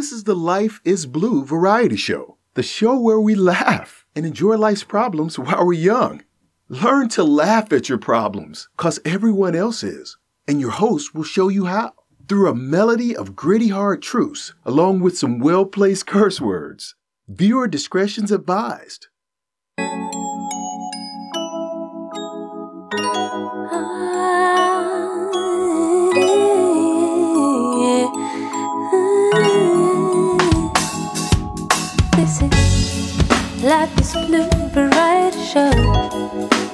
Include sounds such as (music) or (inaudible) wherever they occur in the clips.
This is the Life is Blue variety show, the show where we laugh and enjoy life's problems while we're young. Learn to laugh at your problems, cause everyone else is, and your host will show you how. Through a melody of gritty hard truths, along with some well placed curse words. Viewer discretion's advised. Life is Blue Variety Show.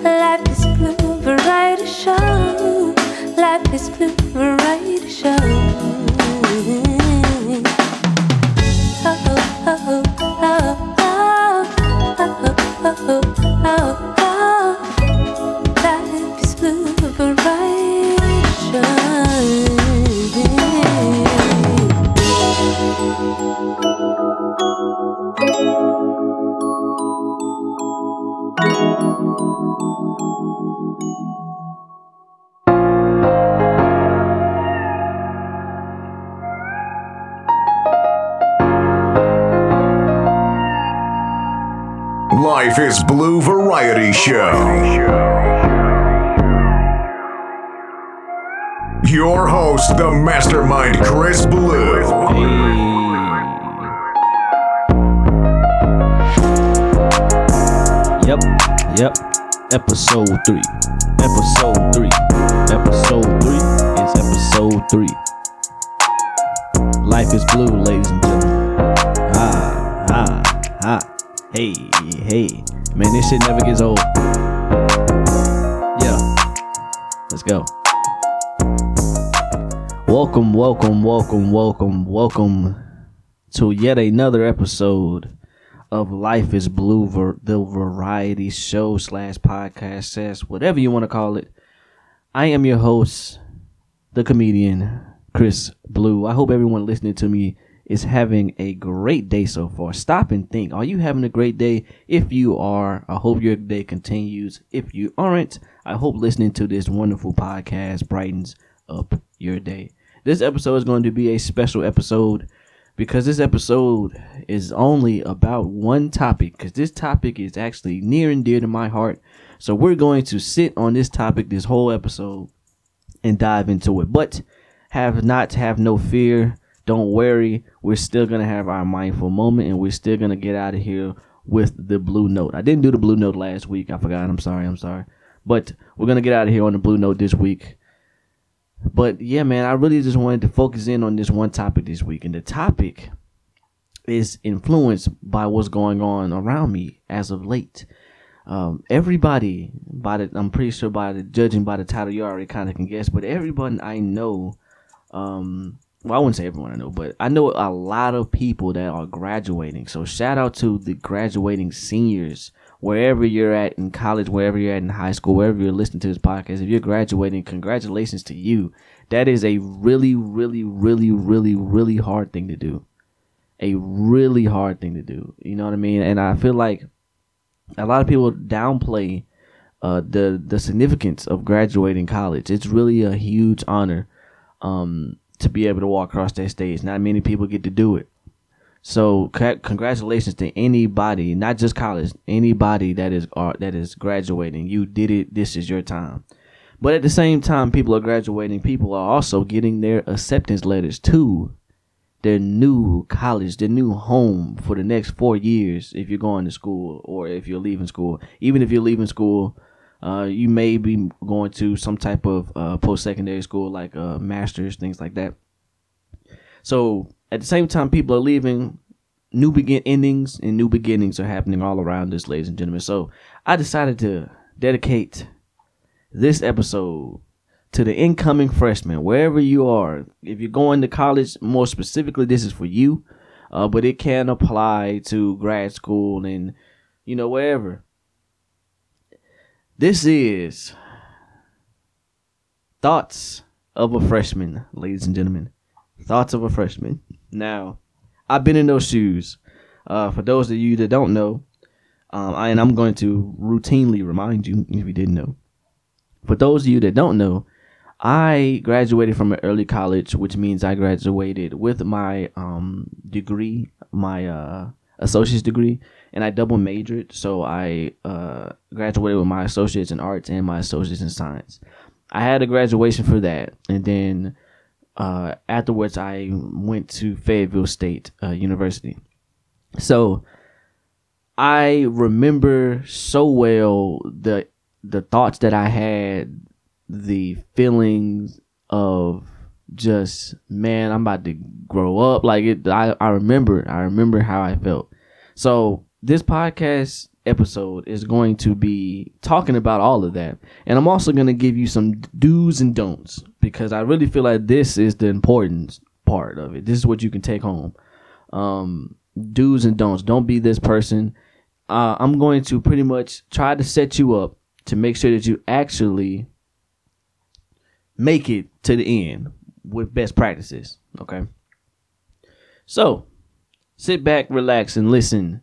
Life is Blue Variety Show. Life is Blue Variety Show. Oh, oh, oh, oh, oh, oh, oh, oh, oh, oh. Life is Blue Variety Show. Your host, the mastermind Chris Blue. Yep, yep. Episode three. Episode three. Episode three is episode three. Life is blue, ladies and gentlemen. Ah, ah, ah. Hey, hey. Man, this shit never gets old. Yeah. Let's go. Welcome, welcome, welcome, welcome, welcome to yet another episode of Life is Blue, ver- the variety show slash podcast says whatever you want to call it. I am your host, the comedian Chris Blue. I hope everyone listening to me is having a great day so far. Stop and think: Are you having a great day? If you are, I hope your day continues. If you aren't, I hope listening to this wonderful podcast brightens up your day. This episode is going to be a special episode because this episode is only about one topic because this topic is actually near and dear to my heart so we're going to sit on this topic this whole episode and dive into it but have not have no fear don't worry. We're still to have our mindful moment and we're still to get out of here with the blue note. I didn't do the blue note last week. I forgot. I'm sorry. I'm sorry. But we're to get out of here on the blue note this week. But yeah, man, I really just wanted to focus in on this one topic this week. And the topic is influenced by what's going on around me as of late. Um, everybody, by the, I'm pretty sure by the judging by the title, you already kind of can guess, but everyone I know, um, well, I wouldn't say everyone I know, but I know a lot of people that are graduating. So shout out to the graduating seniors wherever you're at in college, wherever you're at in high school, wherever you're listening to this podcast, if you're graduating, congratulations to you. That is a really, really, really, really, really hard thing to do. A really hard thing to do. You know what I mean? And I feel like a lot of people downplay uh, the the significance of graduating college. It's really a huge honor um, to be able to walk across that stage. Not many people get to do it. So congratulations to anybody, not just college, anybody that is uh, that is graduating. You did it. This is your time. But at the same time, people are graduating. People are also getting their acceptance letters to their new college, their new home for the next four years. If you're going to school or if you're leaving school, even if you're leaving school, uh, you may be going to some type of uh, post-secondary school like uh, masters, things like that. So at the same time, people are leaving. New begin endings and new beginnings are happening all around us, ladies and gentlemen. So I decided to dedicate this episode to the incoming freshmen, wherever you are. If you're going to college, more specifically, this is for you, uh, but it can apply to grad school and you know wherever. This is thoughts of a freshman, ladies and gentlemen. Thoughts of a freshman. Now, I've been in those shoes. Uh, for those of you that don't know, um, I, and I'm going to routinely remind you if you didn't know. For those of you that don't know, I graduated from an early college, which means I graduated with my um, degree, my uh, associate's degree, and I double majored. So I uh, graduated with my associates in arts and my associates in science. I had a graduation for that, and then uh, afterwards I went to Fayetteville State uh, University. So I remember so well the the thoughts that I had, the feelings of just man, I'm about to grow up. Like it, I I remember I remember how I felt. So this podcast episode is going to be talking about all of that, and I'm also going to give you some do's and don'ts because I really feel like this is the important part of it. This is what you can take home. Um, do's and don'ts. Don't be this person. Uh, I'm going to pretty much try to set you up to make sure that you actually make it to the end with best practices. Okay. So sit back, relax, and listen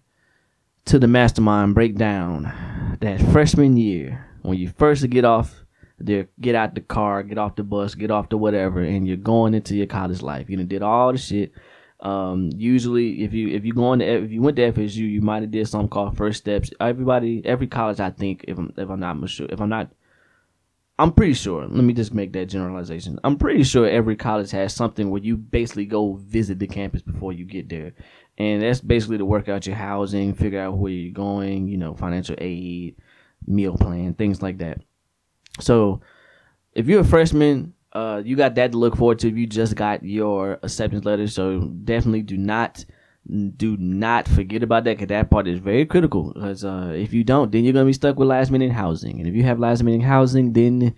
to the mastermind breakdown that freshman year when you first get off there, get out the car, get off the bus, get off the whatever, and you're going into your college life. You did all the shit. Um, usually, if you if you going to if you went to FSU, you might have did something called first steps. Everybody, every college, I think, if I'm if I'm not sure, if I'm not, I'm pretty sure. Let me just make that generalization. I'm pretty sure every college has something where you basically go visit the campus before you get there, and that's basically to work out your housing, figure out where you're going, you know, financial aid, meal plan, things like that. So, if you're a freshman uh, you got that to look forward to if you just got your acceptance letter. So definitely do not do not forget about that because that part is very critical. Because uh, if you don't, then you're gonna be stuck with last minute housing, and if you have last minute housing, then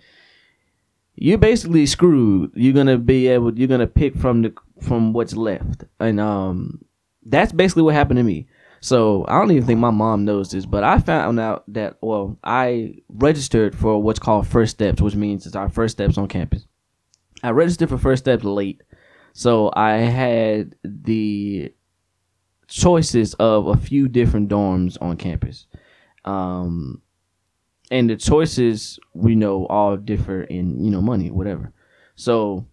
you're basically screwed. You're gonna be able, you're gonna pick from the from what's left, and um, that's basically what happened to me. So I don't even think my mom knows this, but I found out that well, I registered for what's called First Steps, which means it's our first steps on campus. I registered for First Steps late, so I had the choices of a few different dorms on campus. Um, and the choices we know all differ in you know money, whatever. So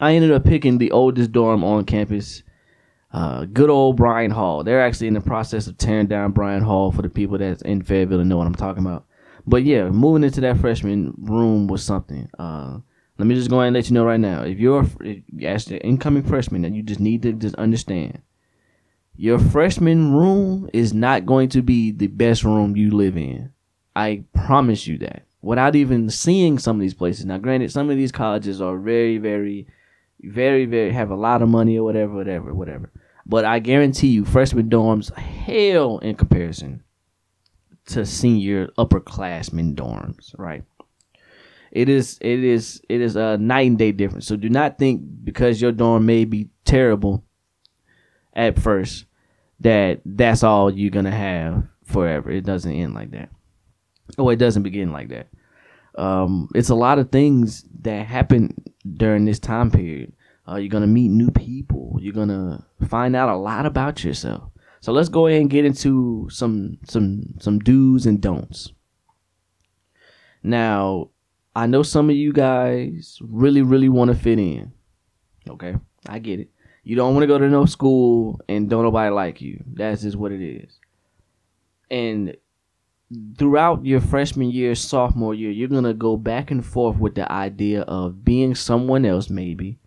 I ended up picking the oldest dorm on campus. Uh, good old Bryan Hall. They're actually in the process of tearing down Bryan Hall for the people that's in Fayetteville and know what I'm talking about. But yeah, moving into that freshman room was something. Uh, let me just go ahead and let you know right now. If you're if, as the incoming freshman, that you just need to just understand. Your freshman room is not going to be the best room you live in. I promise you that. Without even seeing some of these places. Now, granted, some of these colleges are very, very, very, very have a lot of money or whatever, whatever, whatever. But I guarantee you, freshman dorms hell in comparison to senior upperclassmen dorms, right? it is it is it is a night and day difference. So do not think because your dorm may be terrible at first that that's all you're gonna have forever. It doesn't end like that. Oh, it doesn't begin like that. Um, it's a lot of things that happen during this time period. Uh, you're gonna meet new people. You're gonna find out a lot about yourself. So let's go ahead and get into some some some do's and don'ts. Now, I know some of you guys really, really want to fit in. Okay, I get it. You don't want to go to no school and don't nobody like you. That's just what it is. And throughout your freshman year, sophomore year, you're gonna go back and forth with the idea of being someone else, maybe,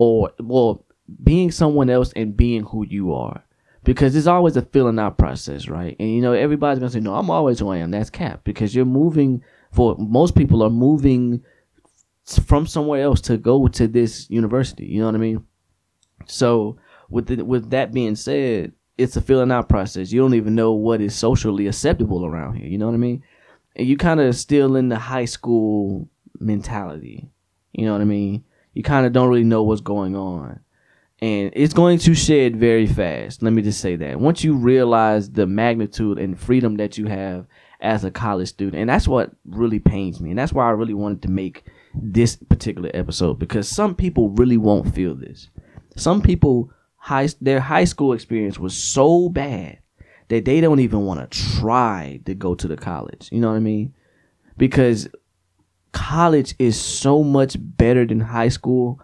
or well, being someone else and being who you are. Because it's always a filling out process, right? And you know, everybody's gonna say, "No, I'm always who I am." That's cap because you're moving for most people are moving from somewhere else to go to this university. You know what I mean? So with the, with that being said, it's a filling out process. You don't even know what is socially acceptable around here. You know what I mean? And you kind of still in the high school mentality. You know what I mean? You kind of don't really know what's going on. And it's going to shed very fast. Let me just say that. Once you realize the magnitude and freedom that you have as a college student. And that's what really pains me. And that's why I really wanted to make this particular episode because some people really won't feel this. Some people high their high school experience was so bad that they don't even want to try to go to the college. You know what I mean? Because college is so much better than high school.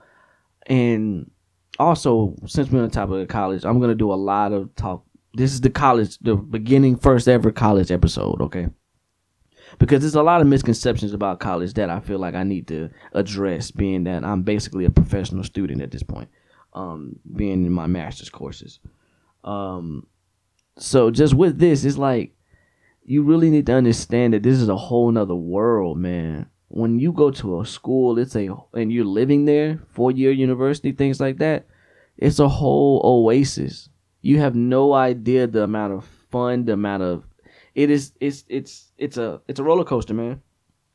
And also, since we're on the topic of college, I'm gonna do a lot of talk. This is the college, the beginning first ever college episode, okay? Because there's a lot of misconceptions about college that I feel like I need to address, being that I'm basically a professional student at this point, um, being in my master's courses. Um, so just with this, it's like you really need to understand that this is a whole nother world, man. When you go to a school, it's a and you're living there, four year university, things like that. It's a whole oasis. You have no idea the amount of fun, the amount of it is. It's it's it's a it's a roller coaster, man.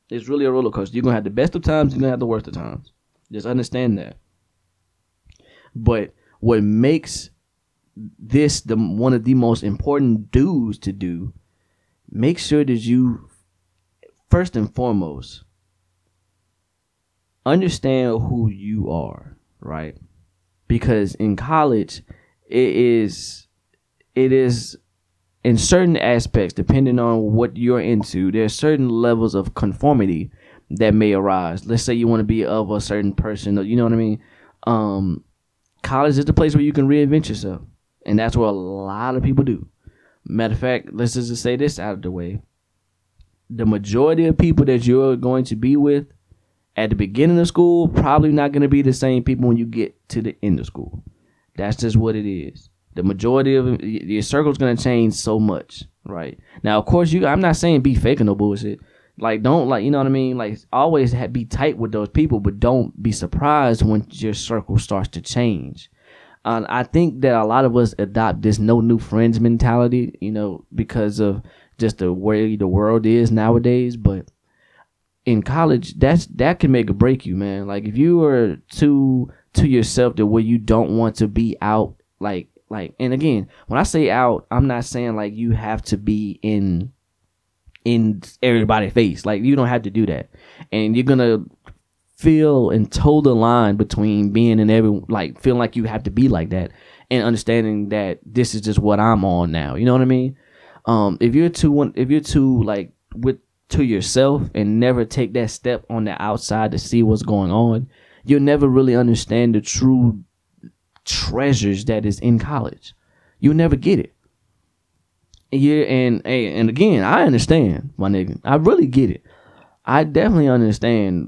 It's really a roller coaster. You're gonna have the best of times. You're gonna have the worst of times. Just understand that. But what makes this the one of the most important dues to do make sure that you first and foremost understand who you are right? Because in college it is it is in certain aspects depending on what you're into there's certain levels of conformity that may arise. Let's say you want to be of a certain person you know what i mean? Um college is the place where you can reinvent yourself and that's what a lot of people do. Matter of fact, let's just say this out of the way. The majority of people that you're going to be with at the beginning of school probably not going to be the same people when you get to the end of school. That's just what it is. The majority of your circle's going to change so much, right? Now, of course, you. I'm not saying be faking no bullshit. Like, don't like, you know what I mean? Like, always have, be tight with those people, but don't be surprised when your circle starts to change. Uh, I think that a lot of us adopt this no new friends mentality, you know, because of just the way the world is nowadays. But in college, that's that can make or break you, man. Like if you are too to yourself to where you don't want to be out, like like, and again, when I say out, I'm not saying like you have to be in in everybody's face. Like you don't have to do that, and you're gonna feel and toe the line between being in every like feeling like you have to be like that and understanding that this is just what I'm on now. You know what I mean? Um, if you're too if you're too like with to yourself and never take that step on the outside to see what's going on, you'll never really understand the true treasures that is in college. You'll never get it. Yeah, and and again, I understand, my nigga. I really get it. I definitely understand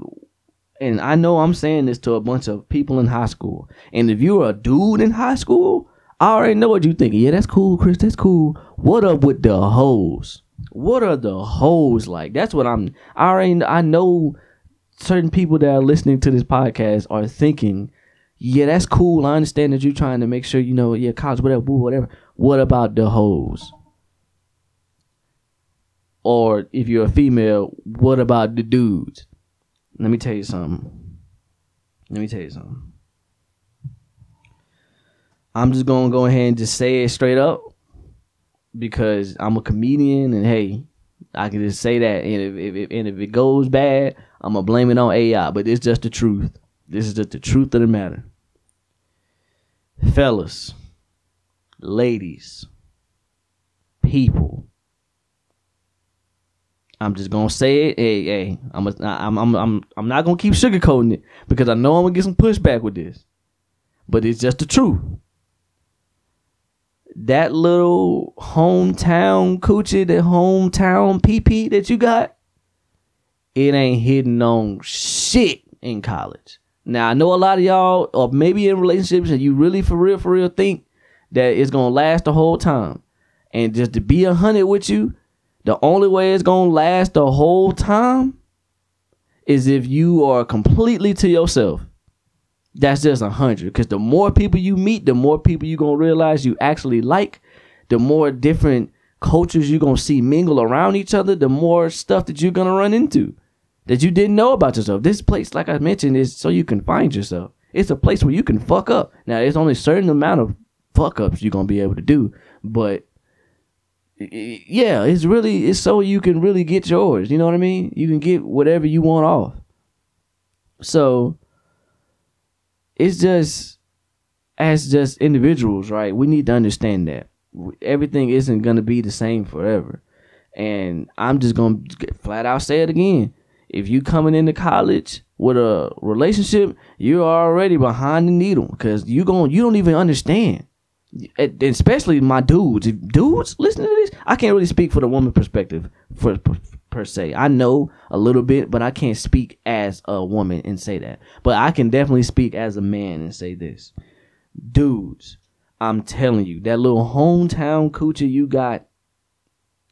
and I know I'm saying this to a bunch of people in high school. And if you're a dude in high school, I already know what you're thinking. Yeah, that's cool, Chris. That's cool. What up with the hoes? What are the hoes like? That's what I'm. I already. I know certain people that are listening to this podcast are thinking. Yeah, that's cool. I understand that you're trying to make sure you know. Yeah, college, whatever, whatever. What about the hoes? Or if you're a female, what about the dudes? Let me tell you something. Let me tell you something. I'm just gonna go ahead and just say it straight up because I'm a comedian and hey, I can just say that and if, if, and if it goes bad, I'm gonna blame it on AI. But it's just the truth. This is just the truth of the matter. Fellas, ladies, people, I'm just gonna say it. Hey, hey, I'm, a, I'm, I'm, I'm, I'm not gonna keep sugarcoating it because I know I'm gonna get some pushback with this, but it's just the truth. That little hometown coochie, that hometown PP that you got, it ain't hitting on shit in college. Now I know a lot of y'all, or maybe in relationships, and you really for real, for real think that it's gonna last the whole time. And just to be a hundred with you, the only way it's gonna last the whole time is if you are completely to yourself. That's just a hundred. Because the more people you meet, the more people you're gonna realize you actually like. The more different cultures you're gonna see mingle around each other. The more stuff that you're gonna run into that you didn't know about yourself. This place, like I mentioned, is so you can find yourself. It's a place where you can fuck up. Now, there's only a certain amount of fuck ups you're gonna be able to do, but yeah, it's really it's so you can really get yours. You know what I mean? You can get whatever you want off. So it's just as just individuals, right? We need to understand that everything isn't gonna be the same forever. And I'm just gonna flat out say it again. if you coming into college with a relationship, you're already behind the needle because you going you don't even understand. Especially my dudes. Dudes listen to this, I can't really speak for the woman perspective for per, se. I know a little bit, but I can't speak as a woman and say that. But I can definitely speak as a man and say this. Dudes, I'm telling you, that little hometown coochie you got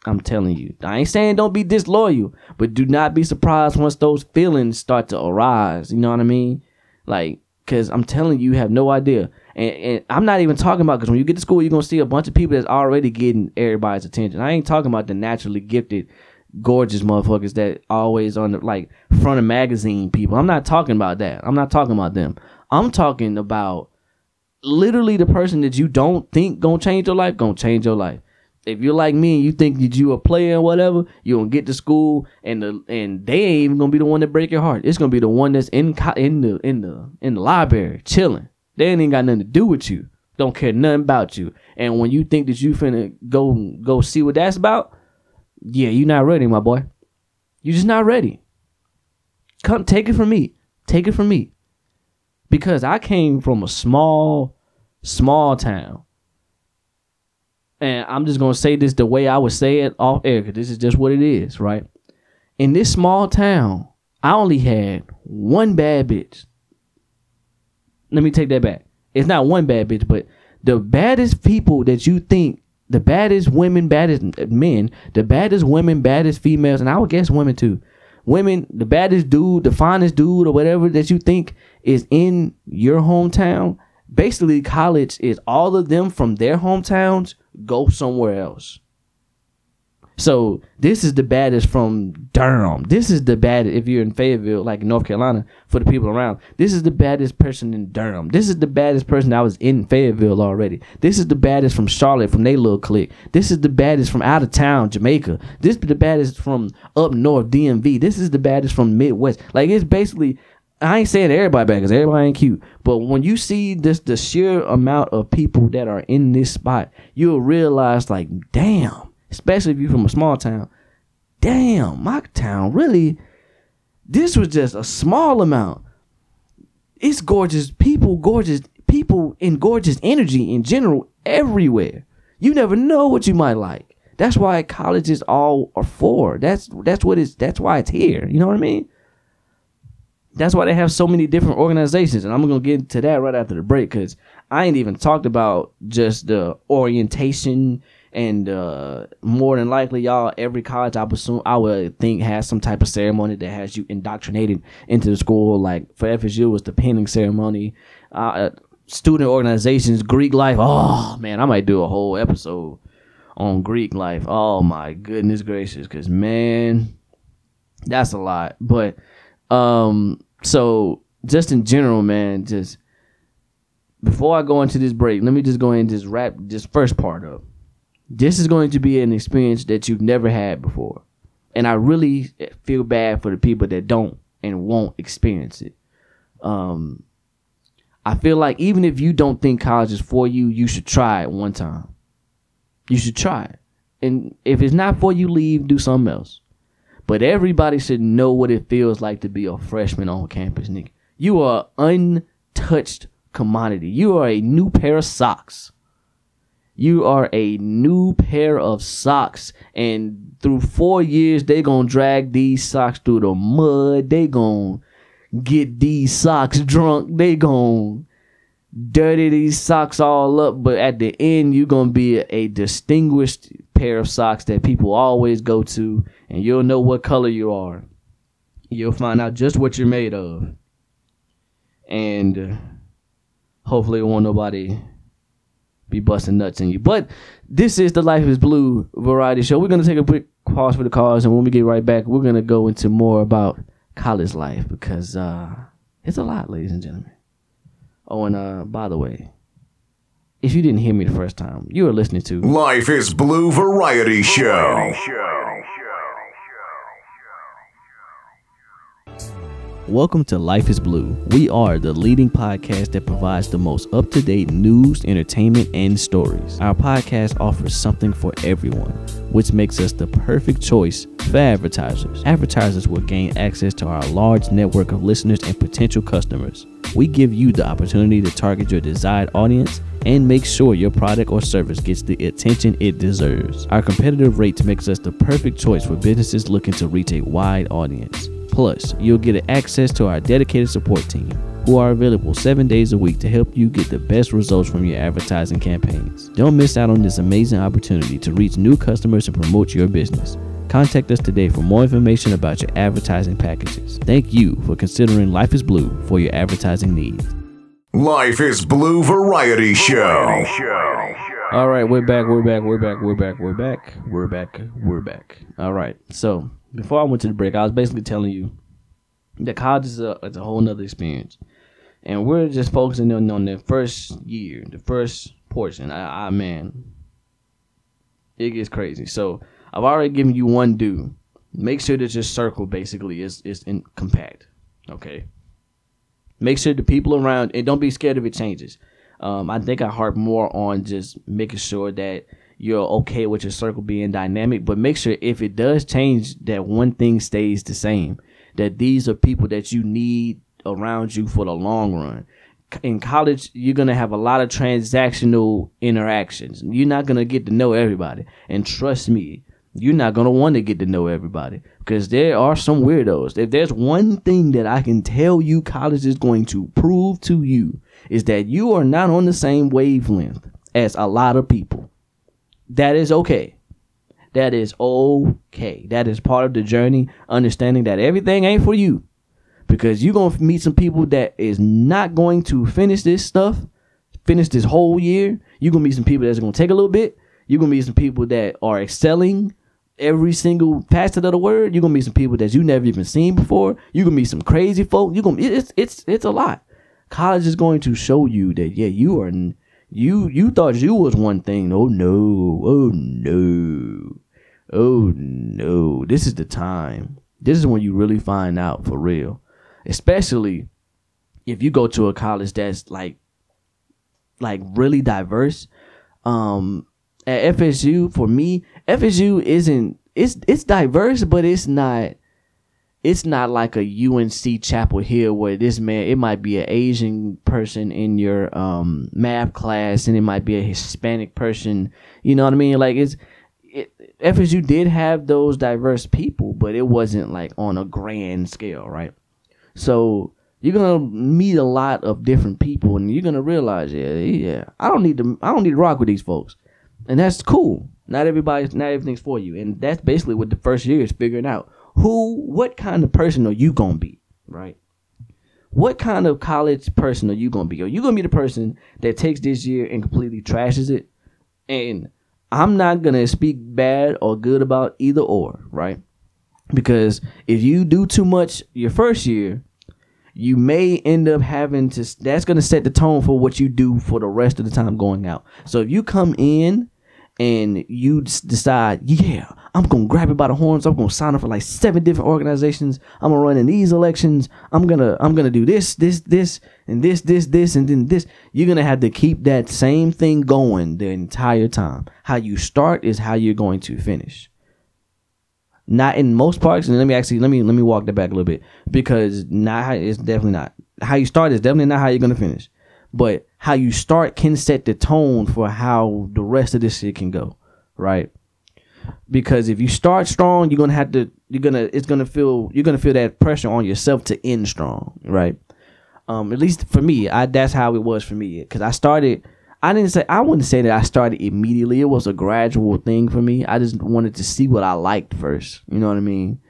I'm telling you. I ain't saying don't be disloyal, but do not be surprised once those feelings start to arise. You know what I mean? Like, cause I'm telling you, you have no idea. And, and I'm not even talking about because when you get to school, you're gonna see a bunch of people that's already getting everybody's attention. I ain't talking about the naturally gifted, gorgeous motherfuckers that always on the like front of magazine people. I'm not talking about that. I'm not talking about them. I'm talking about literally the person that you don't think gonna change your life, gonna change your life if you're like me and you think that you a player or whatever, you're gonna get to school and the and they ain't even gonna be the one that break your heart. It's gonna be the one that's in in the in the in the library chilling. They ain't got nothing to do with you. Don't care nothing about you. And when you think that you finna go go see what that's about, yeah, you're not ready, my boy. You're just not ready. Come take it from me. Take it from me. Because I came from a small, small town and I'm just gonna say this the way I would say it off air, because this is just what it is, right? In this small town, I only had one bad bitch. Let me take that back. It's not one bad bitch, but the baddest people that you think, the baddest women, baddest men, the baddest women, baddest females, and I would guess women too. Women, the baddest dude, the finest dude, or whatever that you think is in your hometown. Basically, college is all of them from their hometowns go somewhere else. So this is the baddest from Durham. This is the baddest if you're in Fayetteville, like North Carolina, for the people around. This is the baddest person in Durham. This is the baddest person that was in Fayetteville already. This is the baddest from Charlotte, from they little clique. This is the baddest from out of town, Jamaica. This is the baddest from up north, DMV. This is the baddest from Midwest. Like it's basically I ain't saying everybody bad because everybody ain't cute. But when you see this the sheer amount of people that are in this spot, you'll realize like, damn, especially if you're from a small town, damn, my town really this was just a small amount. It's gorgeous people, gorgeous people and gorgeous energy in general everywhere. You never know what you might like. That's why colleges all are for. That's that's what it's that's why it's here. You know what I mean? That's why they have so many different organizations, and I'm gonna get into that right after the break because I ain't even talked about just the orientation and uh, more than likely, y'all, every college I would assume I would think has some type of ceremony that has you indoctrinated into the school. Like for FSU was the pinning ceremony, uh, student organizations, Greek life. Oh man, I might do a whole episode on Greek life. Oh my goodness gracious, because man, that's a lot. But um, so just in general, man, just before I go into this break, let me just go and just wrap this first part up. This is going to be an experience that you've never had before. And I really feel bad for the people that don't and won't experience it. Um, I feel like even if you don't think college is for you, you should try it one time. You should try it. And if it's not for you, leave, do something else. But everybody should know what it feels like to be a freshman on campus, nigga. You are an untouched commodity. You are a new pair of socks. You are a new pair of socks. And through four years, they gonna drag these socks through the mud. They gonna get these socks drunk. They gonna dirty these socks all up. But at the end, you gonna be a, distinguished pair of socks that people always go to. And you'll know what color you are. You'll find out just what you're made of. And uh, hopefully, won't nobody be busting nuts in you. But this is the Life is Blue variety show. We're going to take a quick pause for the cause, and when we get right back, we're going to go into more about college life because uh, it's a lot, ladies and gentlemen. Oh, and uh, by the way, if you didn't hear me the first time, you are listening to Life is Blue Variety Show. Welcome to Life is Blue. We are the leading podcast that provides the most up to date news, entertainment, and stories. Our podcast offers something for everyone, which makes us the perfect choice for advertisers. Advertisers will gain access to our large network of listeners and potential customers. We give you the opportunity to target your desired audience and make sure your product or service gets the attention it deserves. Our competitive rates makes us the perfect choice for businesses looking to reach a wide audience. Plus, you'll get access to our dedicated support team who are available seven days a week to help you get the best results from your advertising campaigns. Don't miss out on this amazing opportunity to reach new customers and promote your business. Contact us today for more information about your advertising packages. Thank you for considering Life is Blue for your advertising needs. Life is Blue Variety Show. All right, we're back, we're back, we're back, we're back, we're back, we're back, we're back. All right, so before I went to the break, I was basically telling you that college is a, it's a whole nother experience. And we're just focusing on, on the first year, the first portion. I, I man, it gets crazy. So I've already given you one do. Make sure that your circle basically is is in compact. Okay. Make sure the people around and don't be scared if it changes. Um, I think I harp more on just making sure that you're okay with your circle being dynamic, but make sure if it does change, that one thing stays the same. That these are people that you need around you for the long run. In college, you're gonna have a lot of transactional interactions. You're not gonna get to know everybody, and trust me, you're not gonna want to get to know everybody because there are some weirdos. If there's one thing that I can tell you, college is going to prove to you is that you are not on the same wavelength as a lot of people. That is okay. That is okay. That is part of the journey, understanding that everything ain't for you. Because you're gonna meet some people that is not going to finish this stuff, finish this whole year. You're gonna meet some people that's gonna take a little bit. You're gonna meet some people that are excelling every single facet of the word. You're gonna meet some people that you never even seen before. You're gonna meet some crazy folk. You're gonna it's it's it's a lot. College is going to show you that yeah, you are you you thought you was one thing. Oh no. Oh no. Oh no. This is the time. This is when you really find out for real. Especially if you go to a college that's like like really diverse. Um at FSU for me, FSU isn't it's it's diverse, but it's not it's not like a UNC Chapel Hill where this man it might be an Asian person in your um math class and it might be a Hispanic person. You know what I mean? Like it's it, FSU did have those diverse people, but it wasn't like on a grand scale, right? So you're gonna meet a lot of different people, and you're gonna realize, yeah, yeah, I don't need to, I don't need to rock with these folks, and that's cool. Not everybody, not everything's for you, and that's basically what the first year is figuring out who, what kind of person are you gonna be, right? What kind of college person are you gonna be? Are you gonna be the person that takes this year and completely trashes it? And I'm not gonna speak bad or good about either or, right? Because if you do too much your first year, you may end up having to that's going to set the tone for what you do for the rest of the time going out so if you come in and you decide yeah i'm gonna grab it by the horns. I'm gonna sign up for like seven different organizations. I'm gonna run in these elections. I'm gonna i'm gonna do this this this and this this this and then this. You're gonna have to keep that same thing going the entire time. How you start is how you're going to finish. Not in most parts, and let me actually let me let me walk that back a little bit because not it's definitely not. How you start is definitely not how you're gonna finish, but how you start can set the tone for how the rest of this shit can go, right? Because if you start strong, you're gonna have to you're gonna it's gonna feel you're gonna feel that pressure on yourself to end strong, right? Um, at least for me, I that's how it was for me because I started I didn't say I wouldn't say that I started immediately. It was a gradual thing for me. I just wanted to see what I liked first. You know what I mean?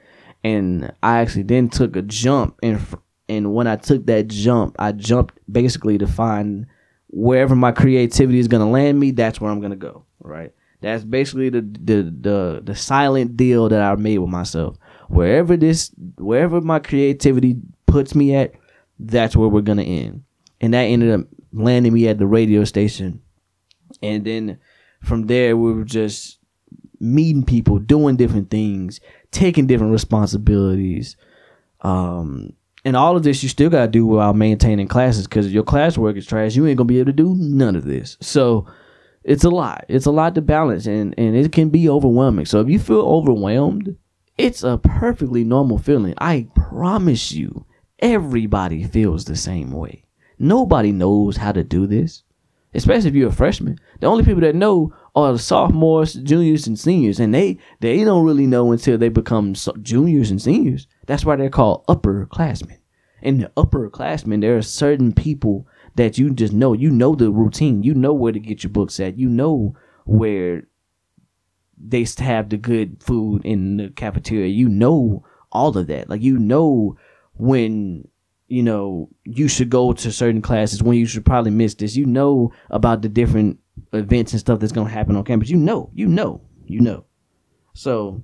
And I actually then took a jump and and when I took that jump, I jumped basically to find wherever my creativity is gonna land me. That's where I'm gonna go. Right. That's basically the the the the silent deal that I made with myself. Wherever this wherever my creativity puts me at, that's where we're gonna end. And that ended up landing me at the radio station. And then from there, we were just meeting people, doing different things, taking different responsibilities, um, and all of this you still gotta do while maintaining classes because your classwork is trash. You ain't gonna be able to do none of this. So it's a lot. It's a lot to balance, and and it can be overwhelming. So if you feel overwhelmed, it's a perfectly normal feeling. I promise you, everybody feels the same way. Nobody knows how to do this, especially if you're a freshman. The only people that know are the sophomores, juniors, and seniors, and they they don't really know until they become so- juniors and seniors. That's why they're called upperclassmen. In the upperclassmen, there are certain people that you just know. You know the routine. You know where to get your books at. You know where they have the good food in the cafeteria. You know all of that. Like you know when you know you should go to certain classes when you should probably miss this. You know about the different events and stuff that's gonna happen on campus. You know, you know, you know. So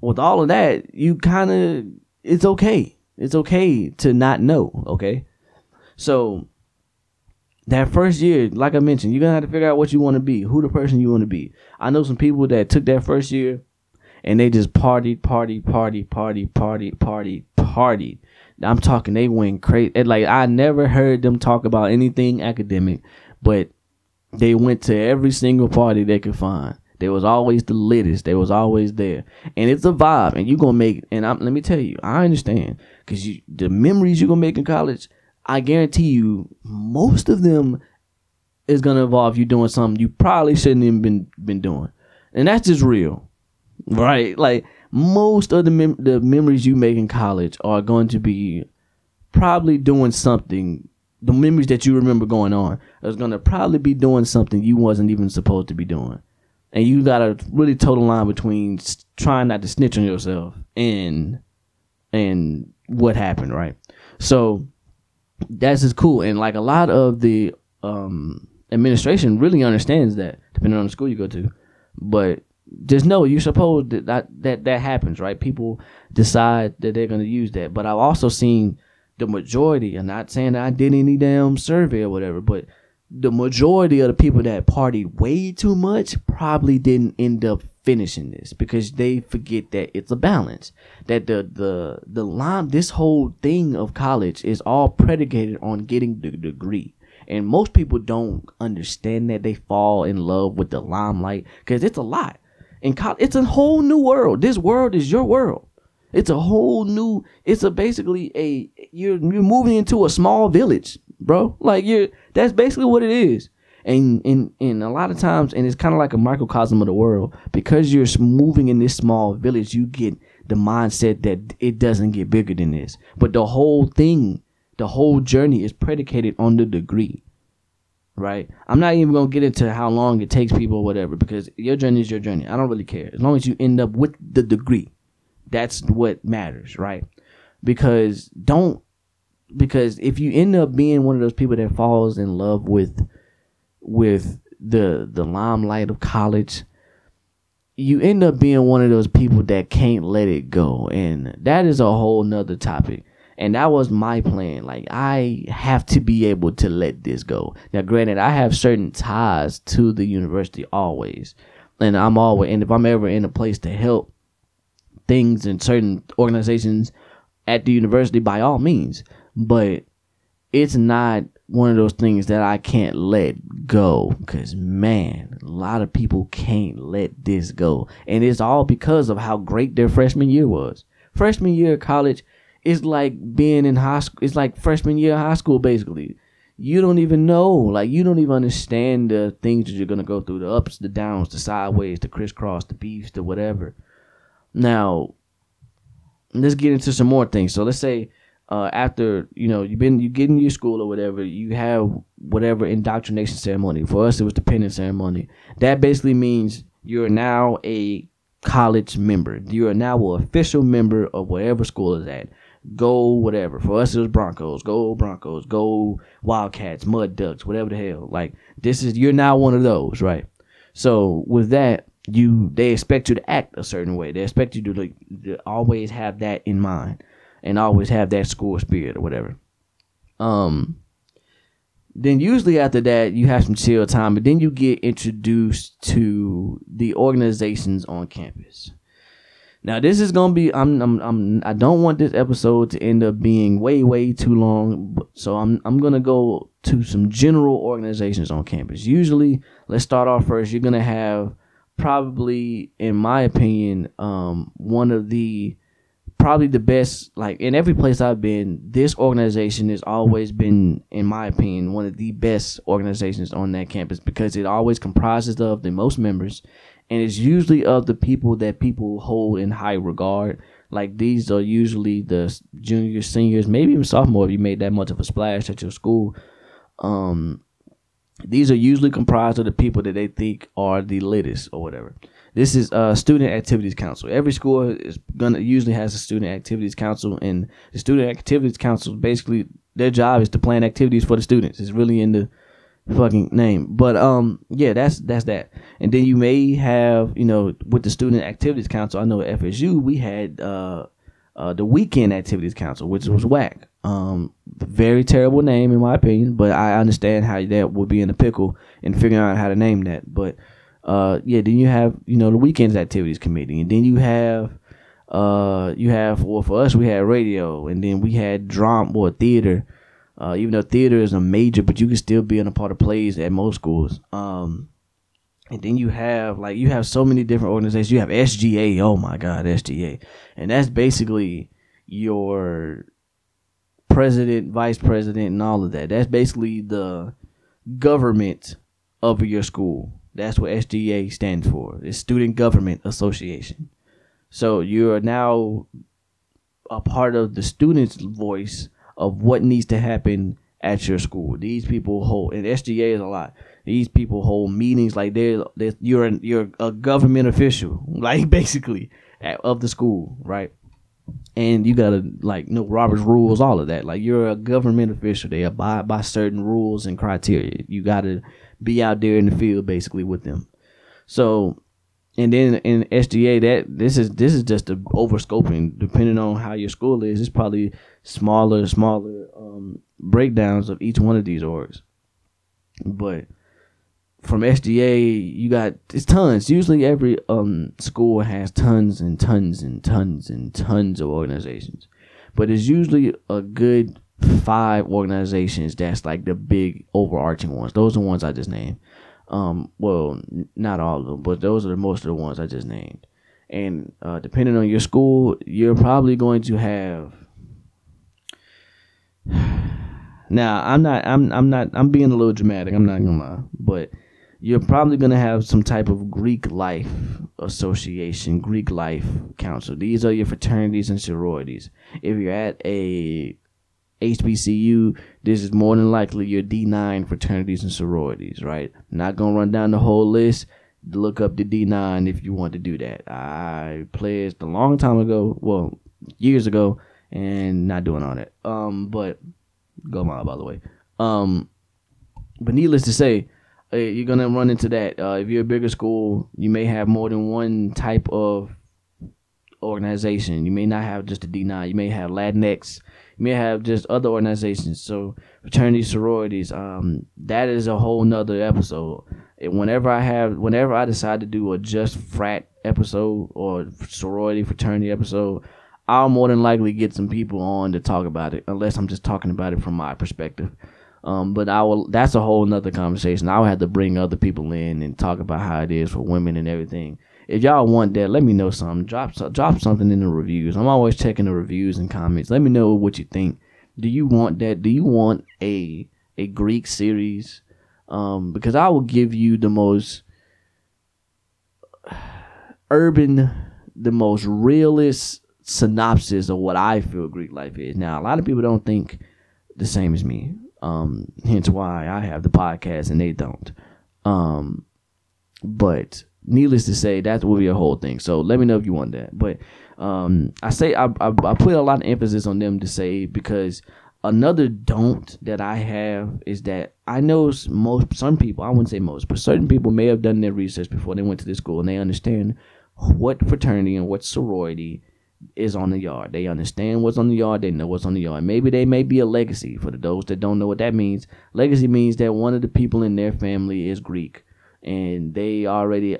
with all of that, you kind of it's okay. It's okay to not know. Okay, so that first year, like I mentioned, you're gonna have to figure out what you want to be, who the person you want to be. I know some people that took that first year and they just partied, party, party, party, party, party, partied. I'm talking, they went crazy. Like I never heard them talk about anything academic, but they went to every single party they could find. They was always the littest. They was always there, and it's a vibe. And you gonna make. And I'm, let me tell you, I understand because you the memories you gonna make in college. I guarantee you, most of them is gonna involve you doing something you probably shouldn't even been been doing, and that's just real, right? Like most of the mem- the memories you make in college are going to be probably doing something. The memories that you remember going on is gonna probably be doing something you wasn't even supposed to be doing, and you gotta really toe the line between trying not to snitch on yourself and and what happened, right? So that's just cool. And like a lot of the um, administration really understands that, depending on the school you go to. But just know you're supposed that that that, that happens, right? People decide that they're to use that. But I've also seen the majority. I'm not saying that I did any damn survey or whatever, but the majority of the people that partied way too much probably didn't end up finishing this because they forget that it's a balance. That the the the line this whole thing of college is all predicated on getting the degree. And most people don't understand that they fall in love with the limelight because it's a lot. In college, it's a whole new world. This world is your world. It's a whole new. It's a basically a you're you're moving into a small village, bro. Like you're that's basically what it is. And and and a lot of times, and it's kind of like a microcosm of the world because you're moving in this small village. You get the mindset that it doesn't get bigger than this. But the whole thing, the whole journey is predicated on the degree right? I'm not even gonna get into how long it takes people or whatever because your journey is your journey. I don't really care as long as you end up with the degree. That's what matters, right? Because don't because if you end up being one of those people that falls in love with with the the limelight of college, you end up being one of those people that can't let it go, and that is a whole nother topic. And that was my plan. Like I have to be able to let this go. Now, granted, I have certain ties to the university always, and I'm always. And if I'm ever in a place to help things in certain organizations at the university, by all means. But it's not one of those things that I can't let go. Cause man, a lot of people can't let this go, and it's all because of how great their freshman year was. Freshman year of college is like being in high school. It's like freshman year of high school, basically. You don't even know, like you don't even understand the things that you're gonna go through, the ups, the downs, the sideways, the crisscross, the beefs, the whatever. Now, let's get into some more things. So let's say uh, after you know you've been you get in your school or whatever, you have whatever indoctrination ceremony. For us, it was the pinning ceremony. That basically means you're now a college member. You are now an official member of whatever school is at. Go whatever. For us, it was Broncos. Go Broncos. Go Wildcats. Mud Ducks. Whatever the hell. Like this is you're now one of those, right? So with that, you they expect you to act a certain way. They expect you to, like, to always have that in mind and always have that school spirit or whatever. Um then usually after that you have some chill time, but then you get introduced to the organizations on campus. Now this is gonna be. I'm. I'm. I'm. I don't want this episode to end up being way, way too long. So I'm. I'm gonna go to some general organizations on campus. Usually, let's start off first. You're gonna have probably, in my opinion, um, one of the probably the best like in every place I've been, this organization has always been, in my opinion, one of the best organizations on that campus because it always comprises of the most members and it's usually of the people that people hold in high regard. Like these are usually the juniors, seniors, maybe even sophomore if you made that much of a splash at your school. Um these are usually comprised of the people that they think are the latest or whatever. This is uh student activities council. Every school is gonna usually has a student activities council, and the student activities council basically their job is to plan activities for the students. It's really in the fucking name. But um yeah, that's that's that. And then you may have, you know, with the student activities council, I know at FSU we had uh uh the weekend activities council, which was whack. Um very terrible name in my opinion, but I understand how that would be in a pickle and figuring out how to name that. But uh yeah, then you have, you know, the weekends activities committee, and then you have uh you have well for us we had radio and then we had drama or theater uh, even though theater is a major, but you can still be in a part of plays at most schools. Um, and then you have like you have so many different organizations. You have SGA. Oh my God, SGA, and that's basically your president, vice president, and all of that. That's basically the government of your school. That's what SGA stands for. It's Student Government Association. So you're now a part of the student's voice of what needs to happen at your school. These people hold, and SGA is a lot. These people hold meetings like they're, they're you're an, you're a government official, (laughs) like basically at, of the school, right? And you gotta like know Robert's rules, all of that. Like you're a government official. They abide by certain rules and criteria. You gotta be out there in the field basically with them. So and then in SGA, that this is this is just the overscoping. Depending on how your school is, it's probably smaller, smaller um, breakdowns of each one of these orgs. But from SGA, you got it's tons. Usually, every um school has tons and tons and tons and tons of organizations, but it's usually a good five organizations that's like the big overarching ones. Those are the ones I just named. Um, well, not all of them, but those are the most of the ones I just named. And uh, depending on your school, you're probably going to have. (sighs) Now, I'm not. I'm. I'm not. I'm being a little dramatic. I'm not gonna lie, but you're probably gonna have some type of Greek life association, Greek life council. These are your fraternities and sororities. If you're at a HBCU, this is more than likely your D9 fraternities and sororities, right? Not gonna run down the whole list. Look up the D9 if you want to do that. I pledged a long time ago, well, years ago, and not doing all that. Um, but go mile by the way. Um, but needless to say, uh, you're gonna run into that. Uh, if you're a bigger school, you may have more than one type of organization. You may not have just a D9. You may have Latinx. May have just other organizations. So fraternities, sororities. Um, that is a whole nother episode. And whenever I have, whenever I decide to do a just frat episode or sorority fraternity episode, I'll more than likely get some people on to talk about it, unless I'm just talking about it from my perspective. Um, but I will. That's a whole nother conversation. I'll have to bring other people in and talk about how it is for women and everything. If y'all want that, let me know something. Drop drop something in the reviews. I'm always checking the reviews and comments. Let me know what you think. Do you want that? Do you want a a Greek series? Um, because I will give you the most urban, the most realist synopsis of what I feel Greek life is. Now, a lot of people don't think the same as me. Um, hence why I have the podcast and they don't. Um, but needless to say, that will be a whole thing. So let me know if you want that. But um, I say I, I I put a lot of emphasis on them to say because another don't that I have is that I know most some people I wouldn't say most, but certain people may have done their research before they went to this school and they understand what fraternity and what sorority is on the yard. They understand what's on the yard. They know what's on the yard. Maybe they may be a legacy. For those that don't know what that means, legacy means that one of the people in their family is Greek, and they already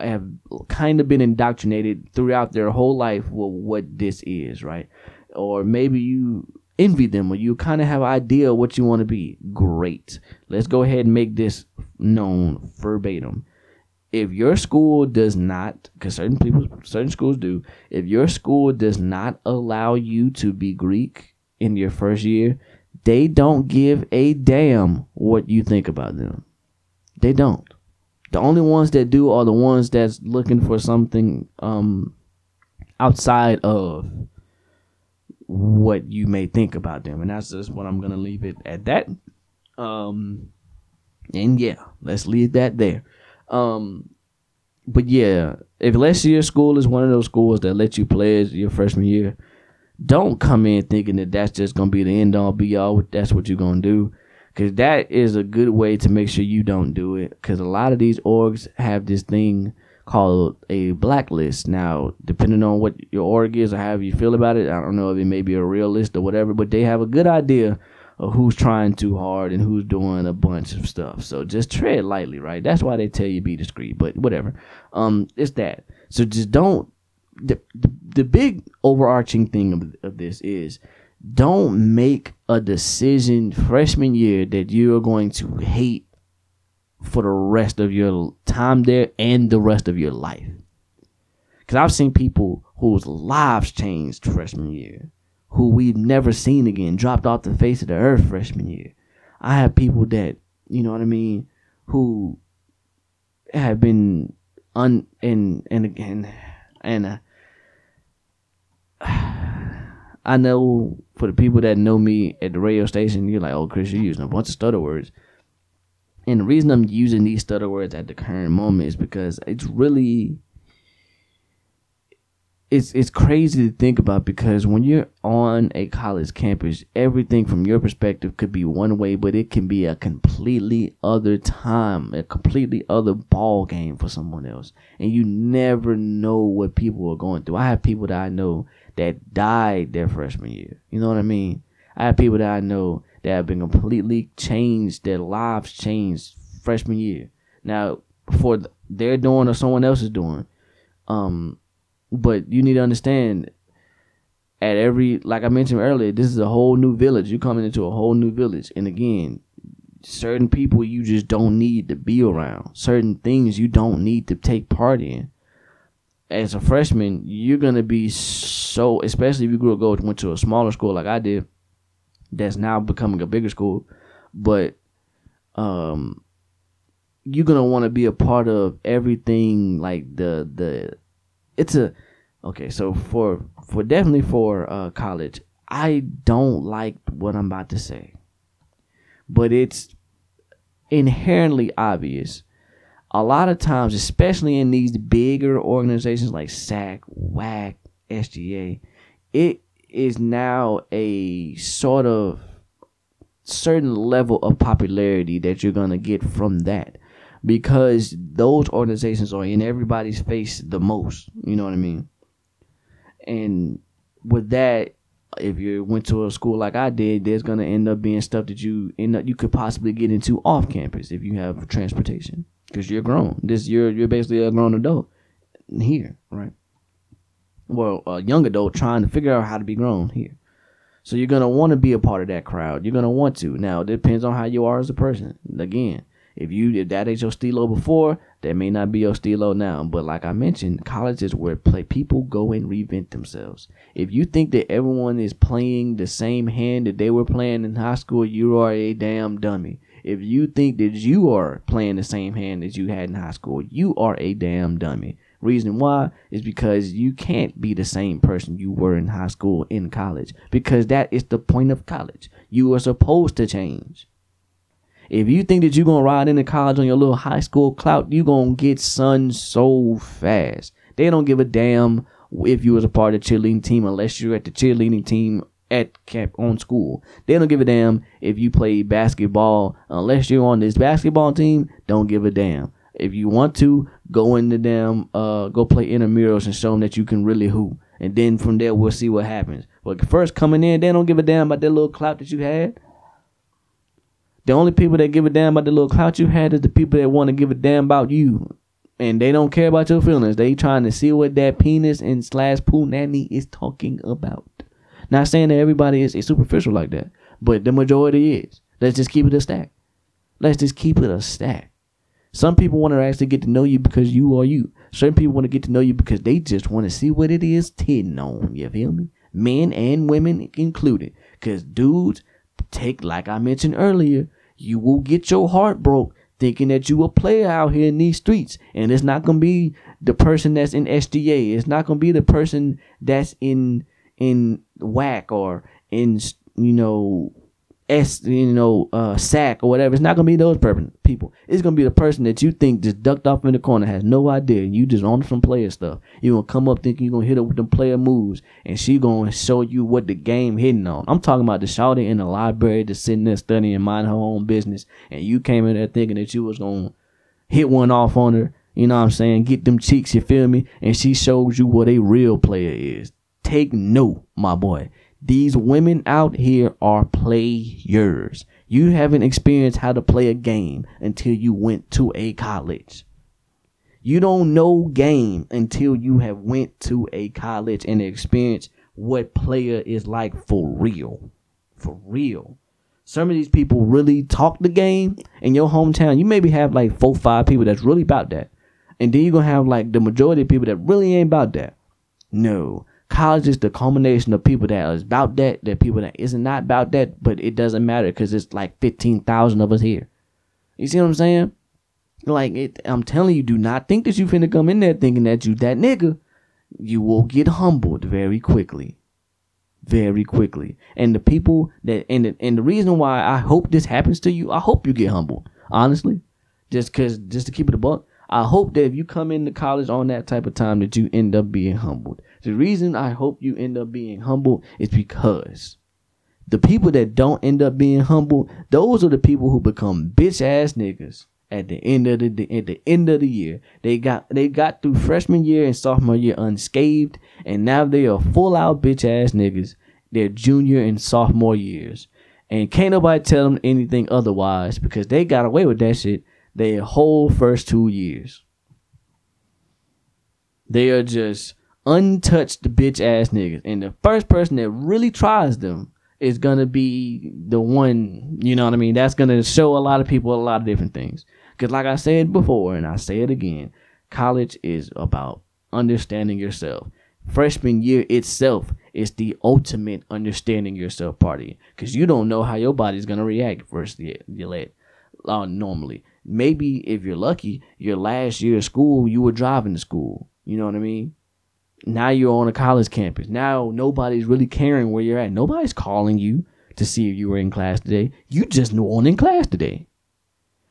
have kind of been indoctrinated throughout their whole life with what this is, right? Or maybe you envy them or you kind of have an idea of what you want to be. Great. Let's go ahead and make this known verbatim. If your school does not, because certain people, certain schools do, if your school does not allow you to be Greek in your first year, they don't give a damn what you think about them. They don't. The only ones that do are the ones that's looking for something um outside of what you may think about them. And that's just what I'm gonna leave it at that. Um and yeah, let's leave that there. Um but yeah, if let's your school is one of those schools that let you pledge your freshman year, don't come in thinking that that's just gonna be the end all be all. That's what you're gonna do, because that is a good way to make sure you don't do it. Because a lot of these orgs have this thing called a blacklist. Now, depending on what your org is or how you feel about it, I don't know if it may be a real list or whatever, but they have a good idea of who's trying too hard and who's doing a bunch of stuff. So just tread lightly, right? That's why they tell you be discreet, but whatever. Um, it's that. So just don't. The, the, the big overarching thing of, of this is don't make a decision freshman year that you're going to hate for the rest of your time there and the rest of your life. Because I've seen people whose lives changed freshman year, who we've never seen again, dropped off the face of the earth freshman year. I have people that, you know what I mean, who have been un and and again and uh, I know for the people that know me at the radio station, you're like, oh, Chris, you're using a bunch of stutter words. And the reason I'm using these stutter words at the current moment is because it's really it's it's crazy to think about because when you're on a college campus, everything from your perspective could be one way, but it can be a completely other time, a completely other ball game for someone else. And you never know what people are going through. I have people that I know that died their freshman year. You know what I mean? I have people that I know that have been completely changed, their lives changed freshman year. Now, before they're doing or someone else is doing, um, but you need to understand at every like I mentioned earlier, this is a whole new village. You're coming into a whole new village. And again, certain people you just don't need to be around. Certain things you don't need to take part in. As a freshman, you're gonna be so especially if you grew up go went to a smaller school like I did, that's now becoming a bigger school. But um you're gonna want to be a part of everything like the the it's a okay so for for definitely for uh college i don't like what i'm about to say but it's inherently obvious a lot of times especially in these bigger organizations like sac wac sga it is now a sort of certain level of popularity that you're gonna get from that because those organizations are in everybody's face the most. You know what I mean? And with that, if you went to a school like I did, there's gonna end up being stuff that you end up you could possibly get into off campus if you have transportation because you're grown. This you're you're basically a grown adult here, right? Well, a young adult trying to figure out how to be grown here. So you're gonna want to be a part of that crowd. You're gonna want to. Now it depends on how you are as a person. Again, if you if that is your stilo before, that may not be your stilo now. But like I mentioned, college is where play people go and reinvent themselves. If you think that everyone is playing the same hand that they were playing in high school, you are a damn dummy. If you think that you are playing the same hand that you had in high school, you are a damn dummy. Reason why is because you can't be the same person you were in high school in college because that is the point of college. You are supposed to change. If you think that you're gonna ride into college on your little high school clout, you gonna get sun so fast. They don't give a damn if you was a part of the cheerleading team unless you're at the cheerleading team at camp on school. They don't give a damn if you play basketball unless you're on this basketball team. Don't give a damn. If you want to go into them, uh go play intramurals and show them that you can really hoop, and then from there we'll see what happens. But first coming in, they don't give a damn about that little clout that you had. The only people that give a damn about the little clout you had is the people that want to give a damn about you. and they don't care about your feelings. They trying to see what that penis and slash poo nanny is talking about. Not saying that everybody is, is superficial like that, but the majority is. Let's just keep it a stack. Let's just keep it a stack. Some people want to actually get to know you because you are you. Certain people want to get to know you because they just want to see what it is titting on. You feel me? Men and women included. Because dudes take, like I mentioned earlier, you will get your heart broke thinking that you a player out here in these streets. And it's not going to be the person that's in SGA. It's not going to be the person that's in in whack or in you know S you know uh sack or whatever. It's not gonna be those people. It's gonna be the person that you think just ducked off in the corner has no idea. And you just on some player stuff. You gonna come up thinking you gonna hit her with them player moves, and she gonna show you what the game hitting on. I'm talking about the shawty in the library just sitting there studying, mind her own business, and you came in there thinking that you was gonna hit one off on her. You know what I'm saying? Get them cheeks, you feel me? And she shows you what a real player is. Take note, my boy. These women out here are players. You haven't experienced how to play a game until you went to a college. You don't know game until you have went to a college and experienced what player is like for real. For real. Some of these people really talk the game in your hometown. You maybe have like four, five people that's really about that. And then you're gonna have like the majority of people that really ain't about that. No college is the culmination of people that is about that, that people that isn't not about that, but it doesn't matter because it's like fifteen thousand of us here. You see what I'm saying? Like it, I'm telling you, do not think that you finna come in there thinking that you that nigga. You will get humbled very quickly, very quickly. And the people that and the, and the reason why I hope this happens to you, I hope you get humbled. Honestly, just cause just to keep it a buck, I hope that if you come into college on that type of time that you end up being humbled. The reason I hope you end up being humble is because the people that don't end up being humble, those are the people who become bitch ass niggas at the end of the at the end of the year. They got they got through freshman year and sophomore year unscathed, and now they are full out bitch ass niggas their junior and sophomore years. And can't nobody tell them anything otherwise because they got away with that shit their whole first two years. They are just untouched bitch ass niggas. And the first person that really tries them is gonna be the one, you know what I mean? That's gonna show a lot of people a lot of different things. Cause like I said before, and I say it again, college is about understanding yourself. Freshman year itself is the ultimate understanding yourself party. Cause you don't know how your body's gonna react first year, you uh, normally. Maybe if you're lucky, your last year of school, you were driving to school. You know what I mean? Now you're on a college campus. Now nobody's really caring where you're at. Nobody's calling you to see if you were in class today. You just weren't in class today.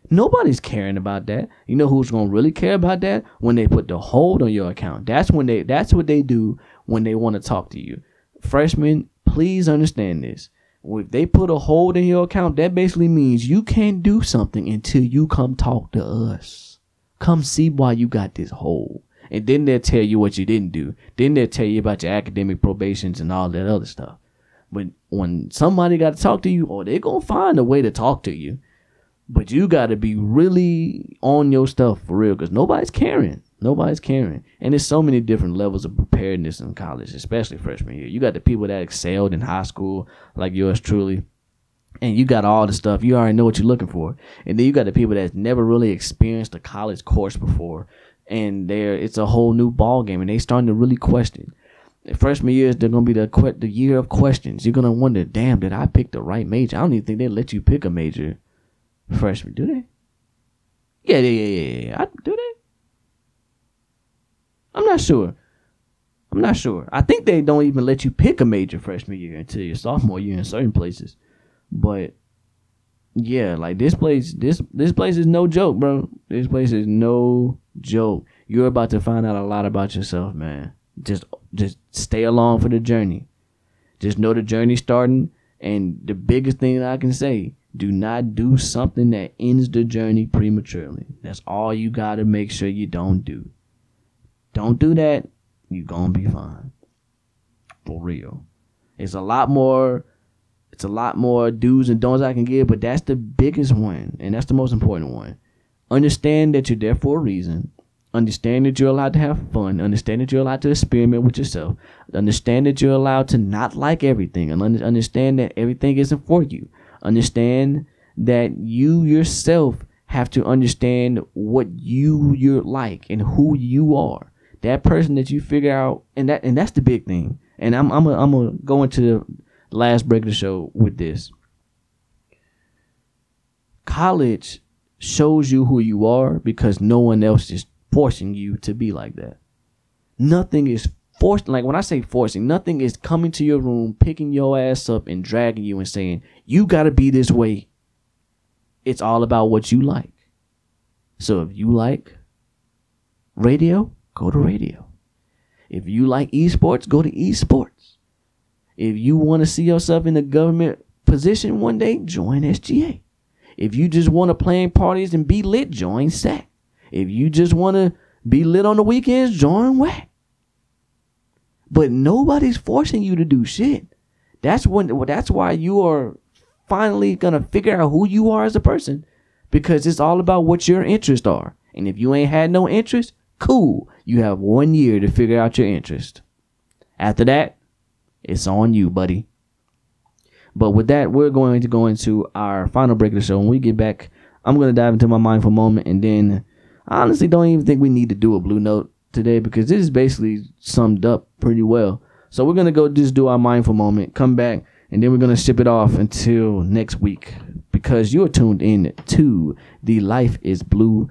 Nobody's caring about that. You know who's gonna really care about that? When they put the hold on your account. That's when they that's what they do when they want to talk to you. Freshmen, please understand this. If they put a hold in your account, that basically means you can't do something until you come talk to us. Come see why you got this hold and then they'll tell you what you didn't do. Then they'll tell you about your academic probations and all that other stuff. But when somebody got to talk to you, or oh, they're gonna find a way to talk to you, but you got to be really on your stuff for real, because nobody's caring. Nobody's caring, and there's so many different levels of preparedness in college, especially freshman year. You got the people that excelled in high school, like yours truly and you got all the stuff you already know what you're looking for and then you got the people that's never really experienced a college course before and there it's a whole new ball game, and they starting to really question. The freshman year is they're gonna be the the year of questions. You're gonna wonder, damn, did I pick the right major? I don't even think they let you pick a major freshman, do they? Yeah, yeah, yeah, yeah. yeah. I, do they? I'm not sure. I'm not sure. I think they don't even let you pick a major freshman year until your sophomore year in certain places. But yeah, like this place, this this place is no joke, bro. This place is no joke. You're about to find out a lot about yourself, man. Just just stay along for the journey. Just know the journey starting. And the biggest thing I can say, do not do something that ends the journey prematurely. That's all you gotta make sure you don't do. Don't do that, you're gonna be fine. For real. It's a lot more it's a lot more do's and don'ts I can give, but that's the biggest one, and that's the most important one. Understand that you're there for a reason, Understand that you're allowed to have fun. Understand that you're allowed to experiment with yourself. Understand that you're allowed to not like everything. And understand that everything isn't for you. Understand that you yourself have to understand what you you're like and who you are. That person that you figure out, and that and that's the big thing. And I'm I'm a, I'm gonna go into the last break of the show with this. College shows you who you are because no one else is forcing you to be like that. Nothing is forced. Like when I say forcing, nothing is coming to your room, picking your ass up, and dragging you and saying, you got to be this way. It's all about what you like. So if you like radio, go to radio. If you like esports, go to esports. If you want to see yourself in the government position one day, join SGA. If you just want to plan parties and be lit, join SAC. If you just want to be lit on the weekends, join WAC. But nobody's forcing you to do shit. That's when that's why you are finally gonna figure out who you are as a person. Because it's all about what your interests are. And if you ain't had no interest, cool. You have one year to figure out your interest. After that, it's on you, buddy. But with that, we're going to go into our final break of the show. When we get back, I'm going to dive into my mindful moment. And then I honestly don't even think we need to do a blue note today because this is basically summed up pretty well. So we're going to go just do our mindful moment, come back, and then we're going to ship it off until next week because you're tuned in to the Life is Blue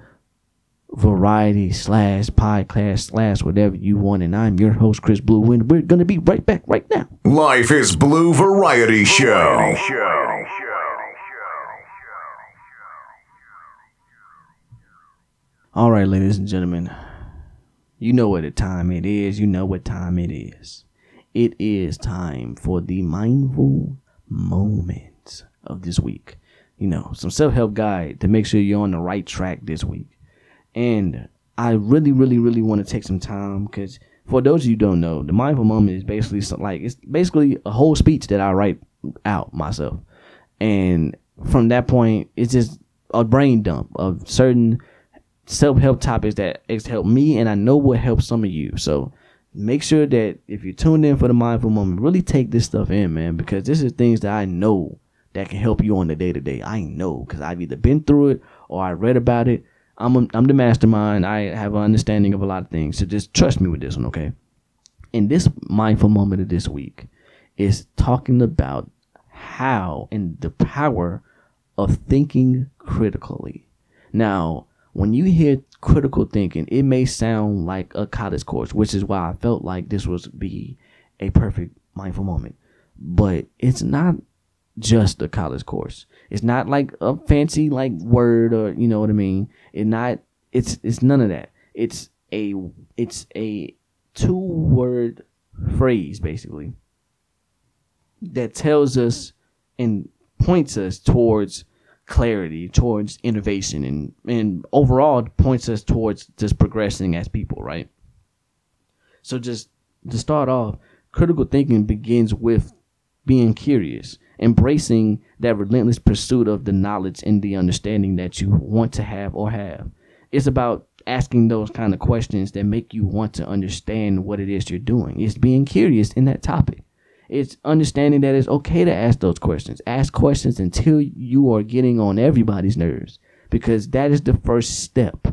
variety slash podcast slash whatever you want. And I'm your host, Chris Blue, and we're going to be right back right now. Life is Blue Variety Show. All right, ladies and gentlemen, you know what time it is. You know what time it is. It is time for the mindful moments of this week. You know, some self help guide to make sure you're on the right track this week. And I really, really, really want to take some time because for those of you don't know, the mindful moment is basically some, like it's basically a whole speech that I write out myself. And from that point, it's just a brain dump of certain self help topics that has helped me, and I know what helps some of you. So make sure that if you're tuned in for the mindful moment, really take this stuff in, man, because this is things that I know that can help you on the day to day. I know because I've either been through it or I read about it. I'm a, I'm the mastermind. I have an understanding of a lot of things. So just trust me with this one, okay? And this mindful moment of this week is talking about how and the power of thinking critically. Now, when you hear critical thinking, it may sound like a college course, which is why I felt like this was be a perfect mindful moment. But it's not just a college course. It's not like a fancy like word or you know what I mean. It's not it's it's none of that. It's a it's a two word phrase basically that tells us and points us towards clarity, towards innovation and and overall points us towards just progressing as people, right? So just to start off, critical thinking begins with being curious, embracing that relentless pursuit of the knowledge and the understanding that you want to have or have. It's about asking those kind of questions that make you want to understand what it is you're doing. It's being curious in that topic. It's understanding that it's okay to ask those questions. Ask questions until you are getting on everybody's nerves because that is the first step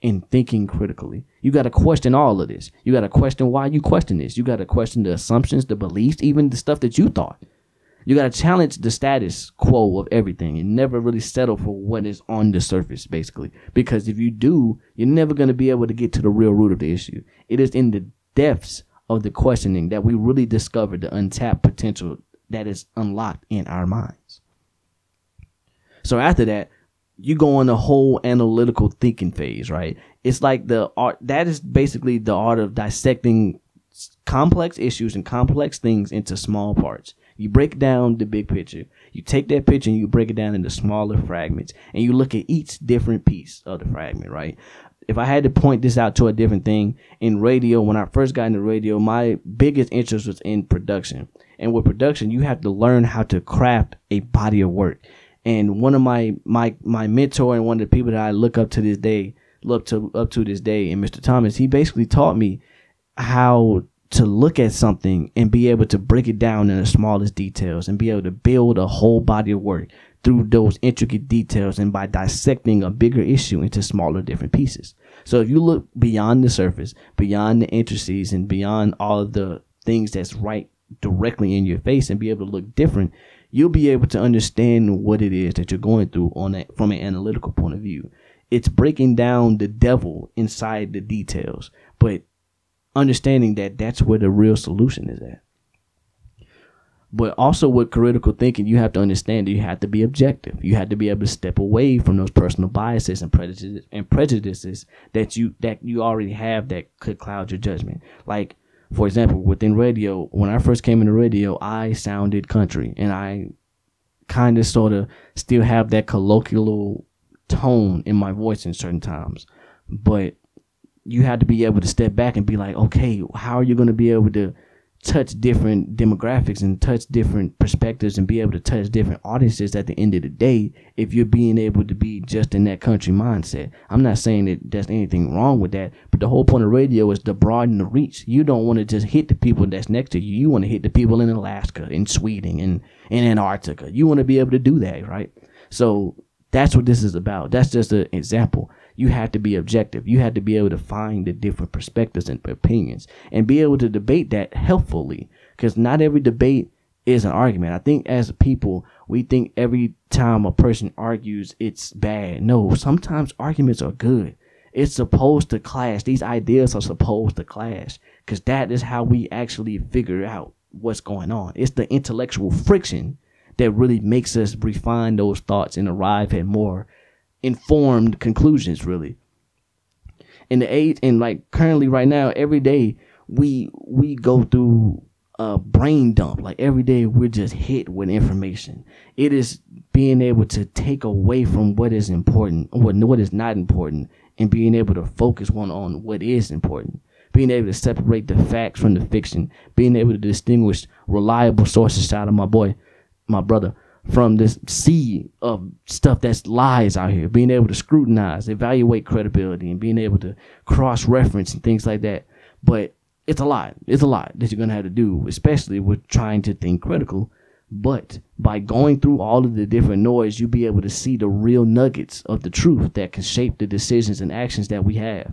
in thinking critically. You got to question all of this. You got to question why you question this. You got to question the assumptions, the beliefs, even the stuff that you thought. You got to challenge the status quo of everything and never really settle for what is on the surface, basically. Because if you do, you're never to be able to get to the real root of the issue. It is in the depths of the questioning that we really discover the untapped potential that is unlocked in our minds. So after that, you go on the whole analytical thinking phase, right? It's like the art that is basically the art of dissecting complex issues and complex things into small parts. You break down the big picture. You take that picture and you break it down into smaller fragments and you look at each different piece of the fragment, right? If I had to point this out to a different thing in radio, when I first got into radio, my biggest interest was in production. And with production, you have to learn how to craft a body of work. And one of my my my mentor and one of the people that I look up to this day, up to up to this day. And Mr. Thomas, he basically taught me how to look at something and be able to break it down in the smallest details and be able to build a whole body of work through those intricate details and by dissecting a bigger issue into smaller different pieces. So if you look beyond the surface, beyond the intricacies and beyond all of the things that's right directly in your face and be able to look different, you'll be able to understand what it is that you're going through on that from an analytical point of view. It's breaking down the devil inside the details, but understanding that that's where the real solution is at. But also with critical thinking, you have to understand that you have to be objective. You have to be able to step away from those personal biases and prejudices and prejudices that you that you already have that could cloud your judgment. Like, for example, within radio, when I first came into radio, I sounded country and I kind of sort of still have that colloquial tone in my voice in certain times. But you have to be able to step back and be like, okay, how are you going to be able to touch different demographics and touch different perspectives and be able to touch different audiences at the end of the day if you're being able to be just in that country mindset. I'm not saying that there's anything wrong with that, but the whole point of radio is to broaden the reach. You don't want to just hit the people that's next to you. You want to hit the people in Alaska, in Sweden, and in Antarctica. You want to be able to do that, right? So that's what this is about. That's just an example you have to be objective. You have to be able to find the different perspectives and opinions and be able to debate that helpfully because not every debate is an argument. I think as people, we think every time a person argues, it's bad. No, sometimes arguments are good. It's supposed to clash. These ideas are supposed to clash because that is how we actually figure out what's going on. It's the intellectual friction that really makes us refine those thoughts and arrive at more informed conclusions really. In the age and like currently right now every day we we go through a brain dump. Like every day we're just hit with information. It is being able to take away from what is important what what is not important and being able to focus one on what is important. Being able to separate the facts from the fiction. Being able to distinguish reliable sources. Out of my boy my brother from this sea of stuff that's lies out here, being able to scrutinize, evaluate credibility, and being able to cross reference and things like that. But it's a lot. It's a lot that you're gonna have to do, especially with trying to think critical. But by going through all of the different noise, you'll be able to see the real nuggets of the truth that can shape the decisions and actions that we have.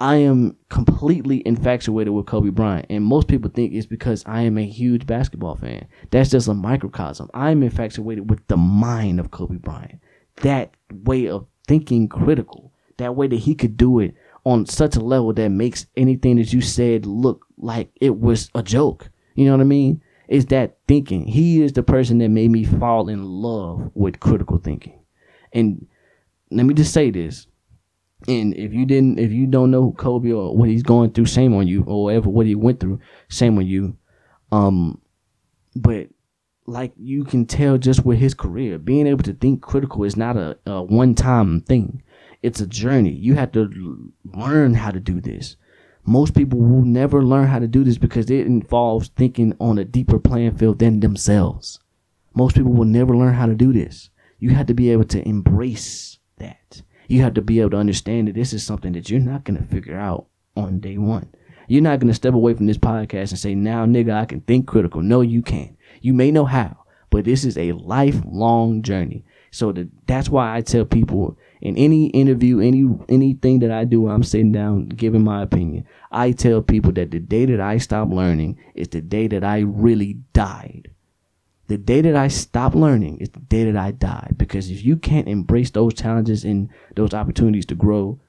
I am completely infatuated with Kobe Bryant, and most people think it's because I am a huge basketball fan. That's just a microcosm. I'm infatuated with the mind of Kobe Bryant, that way of thinking critical, that way that he could do it on such a level that makes anything that you said look like it was a joke. You know what I mean? Is that thinking. He is the person that made me fall in love with critical thinking. And let me just say this and if you didn't, if you don't know Kobe or what he's going through, shame on you, or whatever what he went through, shame on you. Um, but like you can tell just with his career, being able to think critical is not a, a one time thing. It's a journey. You have to learn how to do this. Most people will never learn how to do this because it involves thinking on a deeper playing field than themselves. Most people will never learn how to do this. You have to be able to embrace that you have to be able to understand that this is something that you're not going to figure out on day one. You're not going to step away from this podcast and say, now, nigga, I can think critical. No, you can't. You may know how, but this is a lifelong journey. So that, that's why I tell people in any interview, any anything that I do, I'm sitting down giving my opinion. I tell people that the day that I stop learning is the day that I really died. The day that I stop learning is the day that I die. Because if you can't embrace those challenges and those opportunities to grow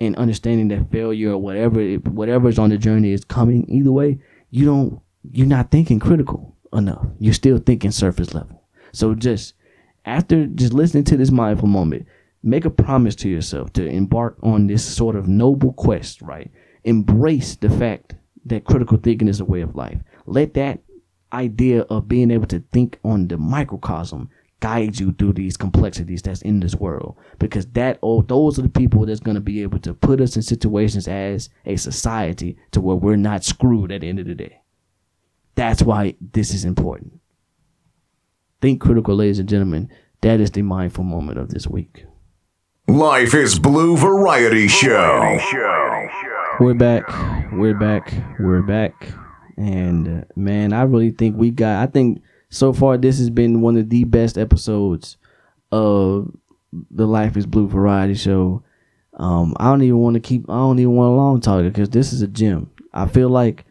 and understanding that failure or whatever whatever is on the journey is coming either way, you don't you're not thinking critical enough. You're still thinking surface level. So just after just listening to this mindful moment, make a promise to yourself to embark on this sort of noble quest, right? Embrace the fact that critical thinking is a way of life. Let that idea of being able to think on the microcosm guides you through these complexities that's in this world because that oh those are the people that's going to be able to put us in situations as a society to where we're not screwed at the end of the day that's why this is important think critical ladies and gentlemen that is the mindful moment of this week Life is Blue Variety Show. We're back. We're back. We're back. And uh, man, I really think we got. I think so far this has been one of the best episodes of the Life is Blue variety show. Um, I don't even want to keep. I don't even want a long talk because this is a gem. I feel like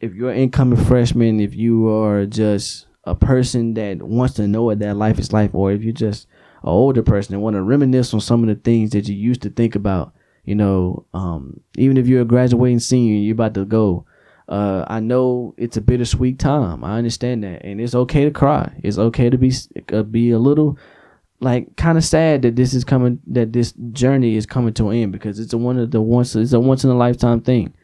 if you're an incoming freshman, if you are just a person that wants to know what that life is like, or if you're just an older person and want to reminisce on some of the things that you used to think about, you know, um, even if you're a graduating senior, you're about to go. Uh, I know it's a bittersweet time. I understand that, and it's okay to cry. It's okay to be uh, be a little like kind of sad that this is coming, that this journey is coming to an end because it's a one of the once it's a once in a lifetime thing.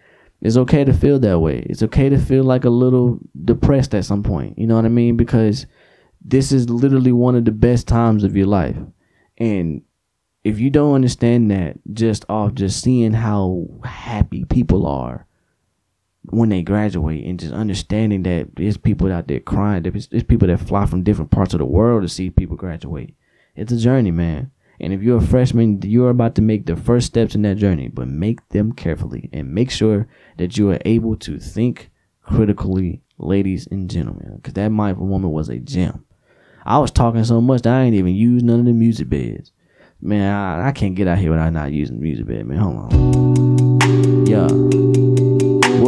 It's okay to feel that way. It's okay to feel like a little depressed at some point. You know what I mean? Because this is literally one of the best times of your life, and if you don't understand that just off just seeing how happy people are when they graduate and just understanding that there's people out there crying there's, there's people that fly from different parts of the world to see people graduate it's a journey man and if you're a freshman you're about to make the first steps in that journey but make them carefully and make sure that you are able to think critically ladies and gentlemen because that mindful moment was a gem i was talking so much that i ain't even used none of the music beds Man, I, I can't get out here without not using music bed, man. Hold on. Yeah.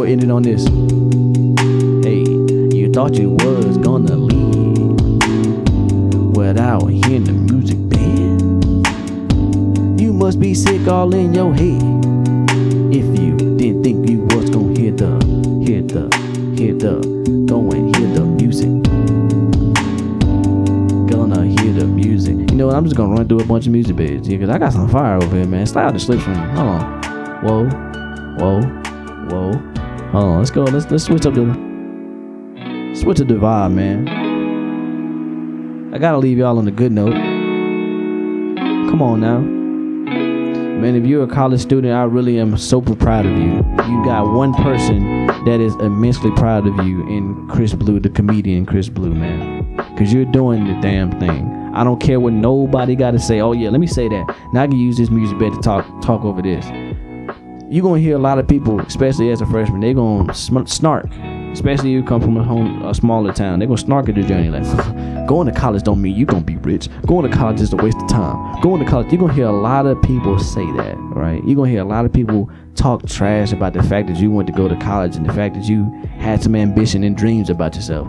It on this. Hey, you thought you was gonna leave without hearing the music bed? You must be sick all in your head. If you didn't think you was gonna hear the, hear the, hear the, go and hear the music. Gonna hear the music. You know what? I'm just gonna run through a bunch of music beds. Yeah, cause I got some fire over here, man. Slide the slip string. Hold on. Whoa, whoa, whoa. Hold on. Let's go. Let's let's switch up the switch the vibe, man. I gotta leave y'all on a good note. Come on now. Man, if you're a college student, I really am super proud of you. You got one person that is immensely proud of you in Chris Blue, the comedian Chris Blue, man. Cause you're doing the damn thing. I don't care what nobody gotta say. Oh yeah, let me say that. Now I can use this music bed to talk talk over this. You're gonna hear a lot of people, especially as a freshman, they're gonna snark. Especially if you come from a home a smaller town, they're gonna snark at your journey like (sighs) going to college don't mean you're gonna be rich. Going to college is a waste of time. Going to college, you're gonna hear a lot of people say that, right? You're gonna hear a lot of people talk trash about the fact that you went to go to college and the fact that you had some ambition and dreams about yourself.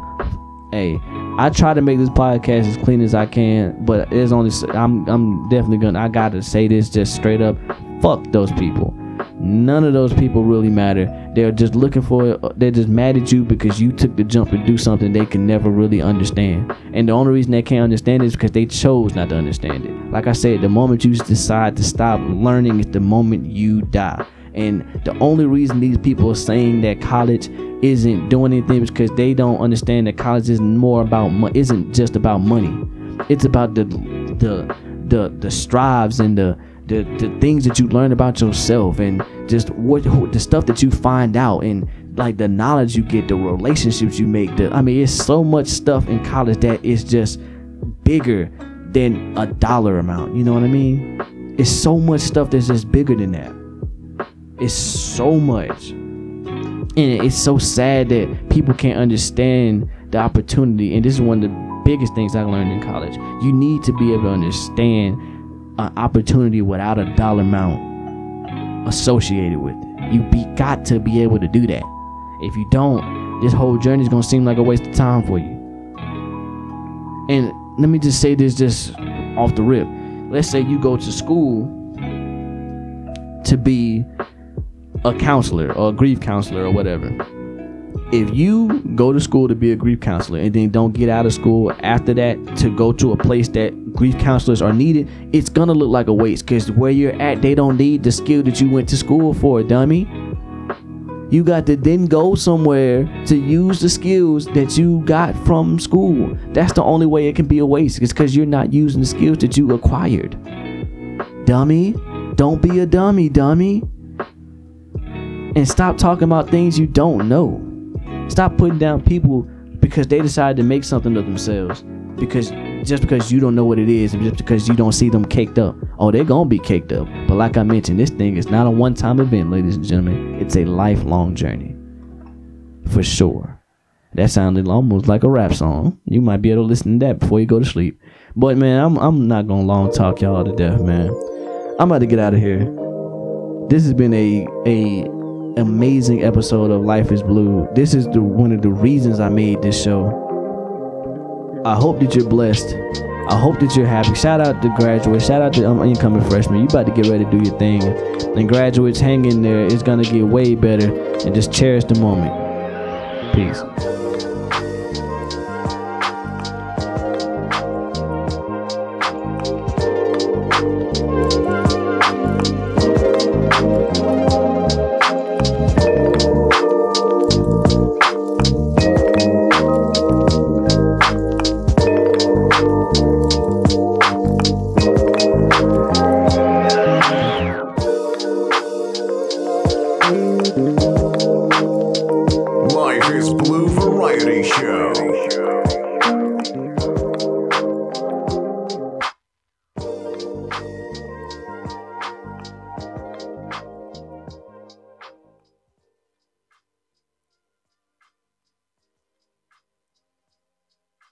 Hey, I try to make this podcast as clean as I can, but it's only I'm I'm definitely gonna I gotta say this just straight up. Fuck those people. None of those people really matter. They're just looking for they're just mad at you because you took the jump to do something they can never really understand. And the only reason they can't understand it is because they chose not to understand it. Like I said, the moment you decide to stop learning is the moment you die. And the only reason these people are saying that college isn't doing anything is because they don't understand that college isn't more about mo- isn't just about money. It's about the the the the strives and the the, the things that you learn about yourself and just what the stuff that you find out and like the knowledge you get, the relationships you make. The I mean, it's so much stuff in college that is just bigger than a dollar amount. You know what I mean? It's so much stuff that's just bigger than that. It's so much. And it's so sad that people can't understand the opportunity. And this is one of the biggest things I learned in college. You need to be able to understand an opportunity without a dollar amount associated with it. You be got to be able to do that. If you don't, this whole journey is gonna seem like a waste of time for you. And let me just say this just off the rip. Let's say you go to school to be a counselor or a grief counselor or whatever. If you go to school to be a grief counselor and then don't get out of school after that to go to a place that grief counselors are needed, it's gonna look like a waste because where you're at, they don't need the skill that you went to school for, dummy. You got to then go somewhere to use the skills that you got from school. That's the only way it can be a waste. It's because you're not using the skills that you acquired. Dummy. Don't be a dummy, dummy. And stop talking about things you don't know. Stop putting down people because they decided to make something of themselves. Because just because you don't know what it is and just because you don't see them caked up. Oh, they're gonna be caked up. But like I mentioned, this thing is not a one-time event, ladies and gentlemen. It's a lifelong journey. For sure. That sounded almost like a rap song. You might be able to listen to that before you go to sleep. But man, I'm I'm not gonna long talk y'all to death, man. I'm about to get out of here. This has been a a amazing episode of Life is Blue. This is the one of the reasons I made this show. I hope that you're blessed. I hope that you're happy. Shout out to graduates. Shout out to um, incoming freshmen. You about to get ready to do your thing. And graduates, hang in there. It's gonna get way better. And just cherish the moment. Peace.